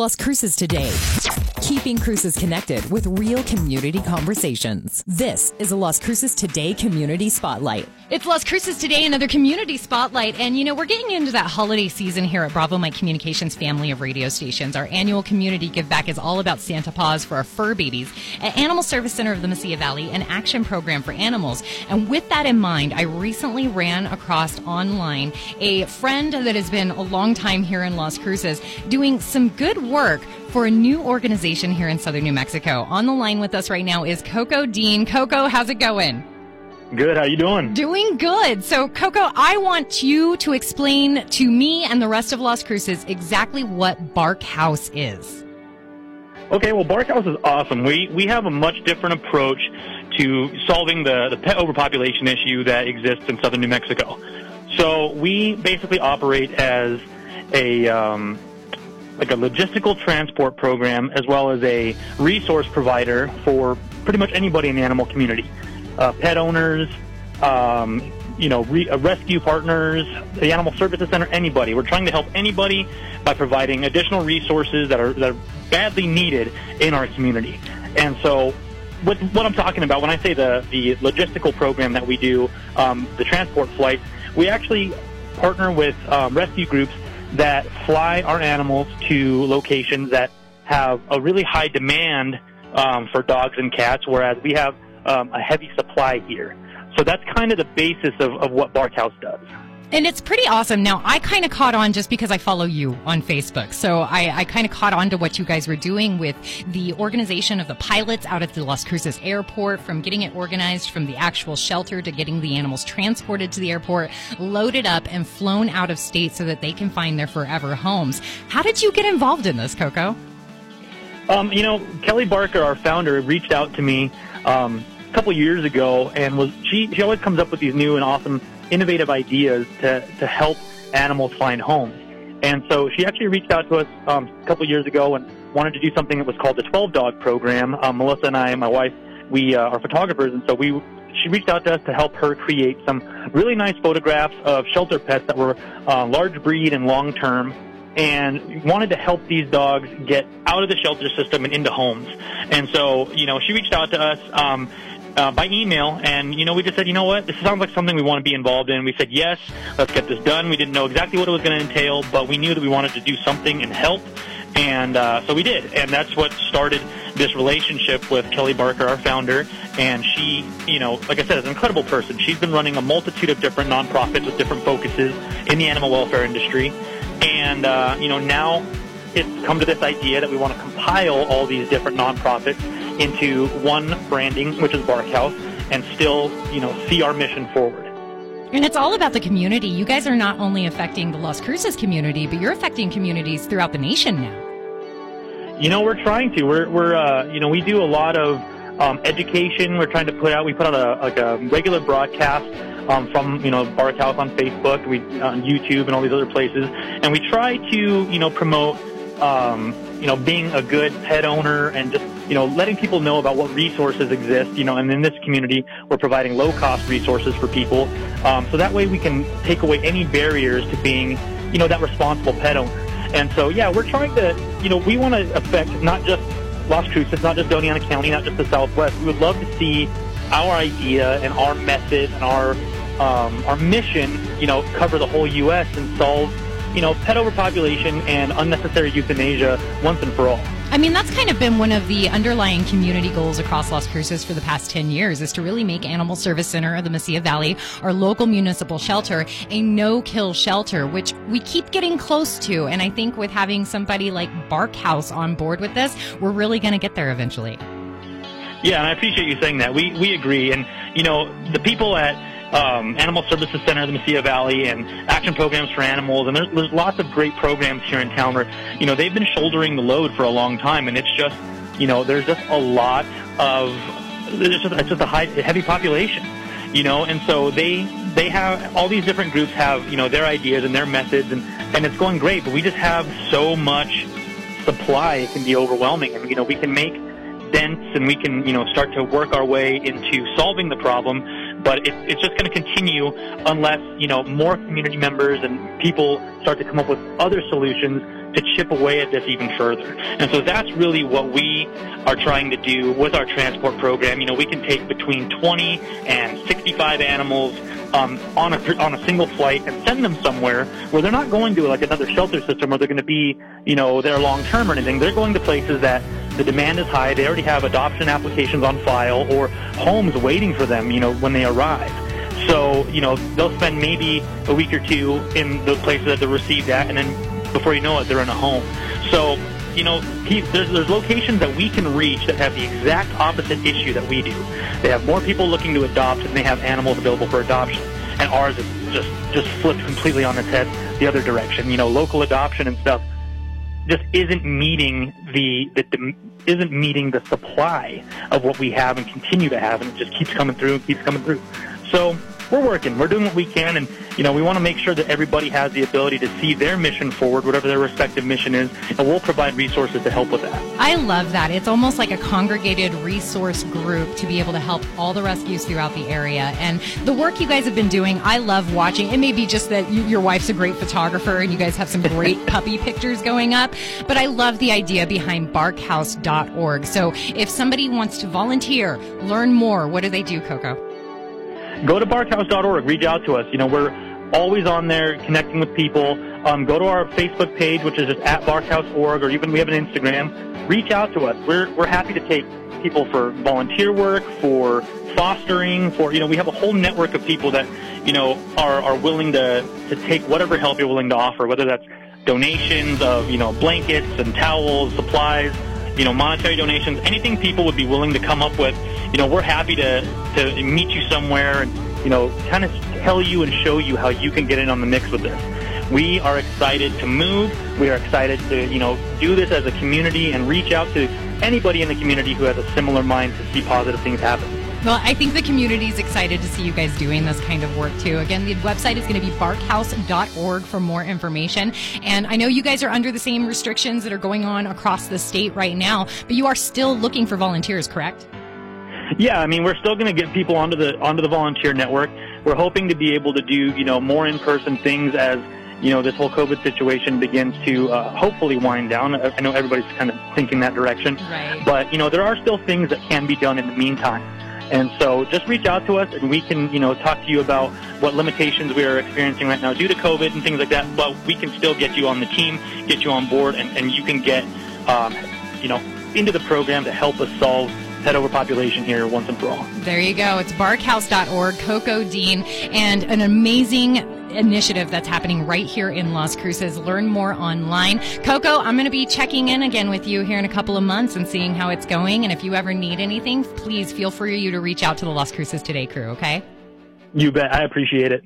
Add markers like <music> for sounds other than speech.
Las Cruces Today. Keeping Cruces connected with real community conversations. This is a Las Cruces Today Community Spotlight. It's Las Cruces Today, another community spotlight. And, you know, we're getting into that holiday season here at Bravo Mike Communications family of radio stations. Our annual community give back is all about Santa Paws for our fur babies at Animal Service Center of the Mesilla Valley, an action program for animals. And with that in mind, I recently ran across online a friend that has been a long time here in Las Cruces doing some good work for a new organization here in southern New Mexico. On the line with us right now is Koko Dean. Koko, how's it going? Good. How you doing? Doing good. So, Koko, I want you to explain to me and the rest of Las Cruces exactly what Barkhouse is. Okay. Well, Barkhouse is awesome. We we have a much different approach to solving the the pet overpopulation issue that exists in southern New Mexico. So we basically operate as a um, like a logistical transport program as well as a resource provider for pretty much anybody in the animal community. Uh, pet owners, um, you know, re- uh, rescue partners, the Animal Services Center, anybody. We're trying to help anybody by providing additional resources that are, that are badly needed in our community. And so what, what I'm talking about when I say the, the logistical program that we do, um, the transport flights, we actually partner with um, rescue groups that fly our animals to locations that have a really high demand um, for dogs and cats, whereas we have um, a heavy supply here. So that's kind of the basis of, of what Barkhouse does. And it's pretty awesome. Now, I kind of caught on just because I follow you on Facebook. So I, I kind of caught on to what you guys were doing with the organization of the pilots out at the Las Cruces airport, from getting it organized from the actual shelter to getting the animals transported to the airport, loaded up, and flown out of state so that they can find their forever homes. How did you get involved in this, Koko? Um, you know, Kelly Barker, our founder, reached out to me um, a couple years ago, and was she? She always comes up with these new and awesome innovative ideas to, to help animals find homes. And so she actually reached out to us um, a couple years ago and wanted to do something that was called the 12 Dog Program. Um, Melissa and I, my wife, we uh, are photographers, and so we she reached out to us to help her create some really nice photographs of shelter pets that were uh, large breed and long term and wanted to help these dogs get out of the shelter system and into homes. And so, you know, she reached out to us. Um, uh, by email, and you know, we just said, you know what, this sounds like something we want to be involved in. We said, yes, let's get this done. We didn't know exactly what it was going to entail, but we knew that we wanted to do something and help, and uh, so we did, and that's what started this relationship with Kelly Barker, our founder, and she, you know, like I said, is an incredible person. She's been running a multitude of different nonprofits with different focuses in the animal welfare industry, and uh, you know, now it's come to this idea that we want to compile all these different nonprofits into one branding, which is Barkhouse, and still, you know, see our mission forward. And it's all about the community. You guys are not only affecting the Las Cruces community, but you're affecting communities throughout the nation now. You know, we're trying to. We're, we're uh, you know, we do a lot of um, education. We're trying to put out. We put out a like a regular broadcast um, from you know Barkhouse on Facebook, we on YouTube, and all these other places, and we try to you know promote um, you know, being a good pet owner and just, you know, letting people know about what resources exist, you know, and in this community, we're providing low cost resources for people. Um, so that way we can take away any barriers to being, you know, that responsible pet owner. And so, yeah, we're trying to, you know, we want to affect not just Las Cruces, not just Doña Ana County, not just the Southwest. We would love to see our idea and our method and our, um, our mission, you know, cover the whole U.S. and solve you know, pet overpopulation and unnecessary euthanasia once and for all. I mean, that's kind of been one of the underlying community goals across Las Cruces for the past 10 years is to really make Animal Service Center of the Mesilla Valley, our local municipal shelter, a no-kill shelter, which we keep getting close to. And I think with having somebody like Barkhouse on board with this, we're really going to get there eventually. Yeah, and I appreciate you saying that. We, we agree. And, you know, the people at um, Animal Services Center of the Mesilla Valley and action programs for animals. And there's, there's lots of great programs here in town where, you know, they've been shouldering the load for a long time. And it's just, you know, there's just a lot of, it's just, it's just a high, heavy population, you know, and so they, they have, all these different groups have, you know, their ideas and their methods and, and it's going great, but we just have so much supply, it can be overwhelming. And, you know, we can make dents and we can, you know, start to work our way into solving the problem but it, it's just going to continue unless you know more community members and people start to come up with other solutions to chip away at this even further. And so that's really what we are trying to do with our transport program. You know, we can take between 20 and 65 animals um, on a on a single flight and send them somewhere where they're not going to like another shelter system where they're going to be, you know, there long term or anything. They're going to places that the demand is high. They already have adoption applications on file or homes waiting for them, you know, when they arrive. So, you know, they'll spend maybe a week or two in the places that they're received at, and then before you know it, they're in a home. So, you know, there's, there's locations that we can reach that have the exact opposite issue that we do. They have more people looking to adopt than they have animals available for adoption. And ours is just, just flipped completely on its head the other direction. You know, local adoption and stuff just isn't meeting the, the, the isn't meeting the supply of what we have and continue to have, and it just keeps coming through and keeps coming through. So we're working. We're doing what we can, and you know we want to make sure that everybody has the ability to see their mission forward, whatever their respective mission is, and we'll provide resources to help with that. I love that. It's almost like a congregated resource group to be able to help all the rescues throughout the area. And the work you guys have been doing, I love watching. It may be just that you, your wife's a great photographer and you guys have some great <laughs> puppy pictures going up, but I love the idea behind barkhouse.org. So if somebody wants to volunteer, learn more, what do they do, Koko? Go to barkhouse.org. Reach out to us. You know, we're always on there connecting with people. Um, go to our Facebook page, which is just at barkhouse.org, or even we have an Instagram. Reach out to us. We're, we're happy to take people for volunteer work, for fostering, for, you know, we have a whole network of people that, you know, are, are willing to, to take whatever help you're willing to offer, whether that's donations of, you know, blankets and towels, supplies, you know, monetary donations, anything people would be willing to come up with, you know, we're happy to, to meet you somewhere and, you know, kind of tell you and show you how you can get in on the mix with this. We are excited to move. We are excited to, you know, do this as a community and reach out to anybody in the community who has a similar mind to see positive things happen. Well, I think the community is excited to see you guys doing this kind of work too. Again, the website is going to be barkhouse.org for more information. And I know you guys are under the same restrictions that are going on across the state right now, but you are still looking for volunteers, correct? Yeah, I mean, we're still going to get people onto the onto the volunteer network. We're hoping to be able to do, you know, more in-person things as you know, this whole COVID situation begins to uh, hopefully wind down. I know everybody's kind of thinking that direction. Right. But, you know, there are still things that can be done in the meantime. And so just reach out to us and we can, you know, talk to you about what limitations we are experiencing right now due to COVID and things like that. But we can still get you on the team, get you on board, and, and you can get, um, you know, into the program to help us solve pet overpopulation here once and for all. There you go. It's barkhouse.org, Koko Dean, and an amazing initiative that's happening right here in Las Cruces. Learn more online. Koko, I'm going to be checking in again with you here in a couple of months and seeing how it's going. And if you ever need anything, please feel free you to reach out to the Las Cruces Today crew, okay? You bet. I appreciate it.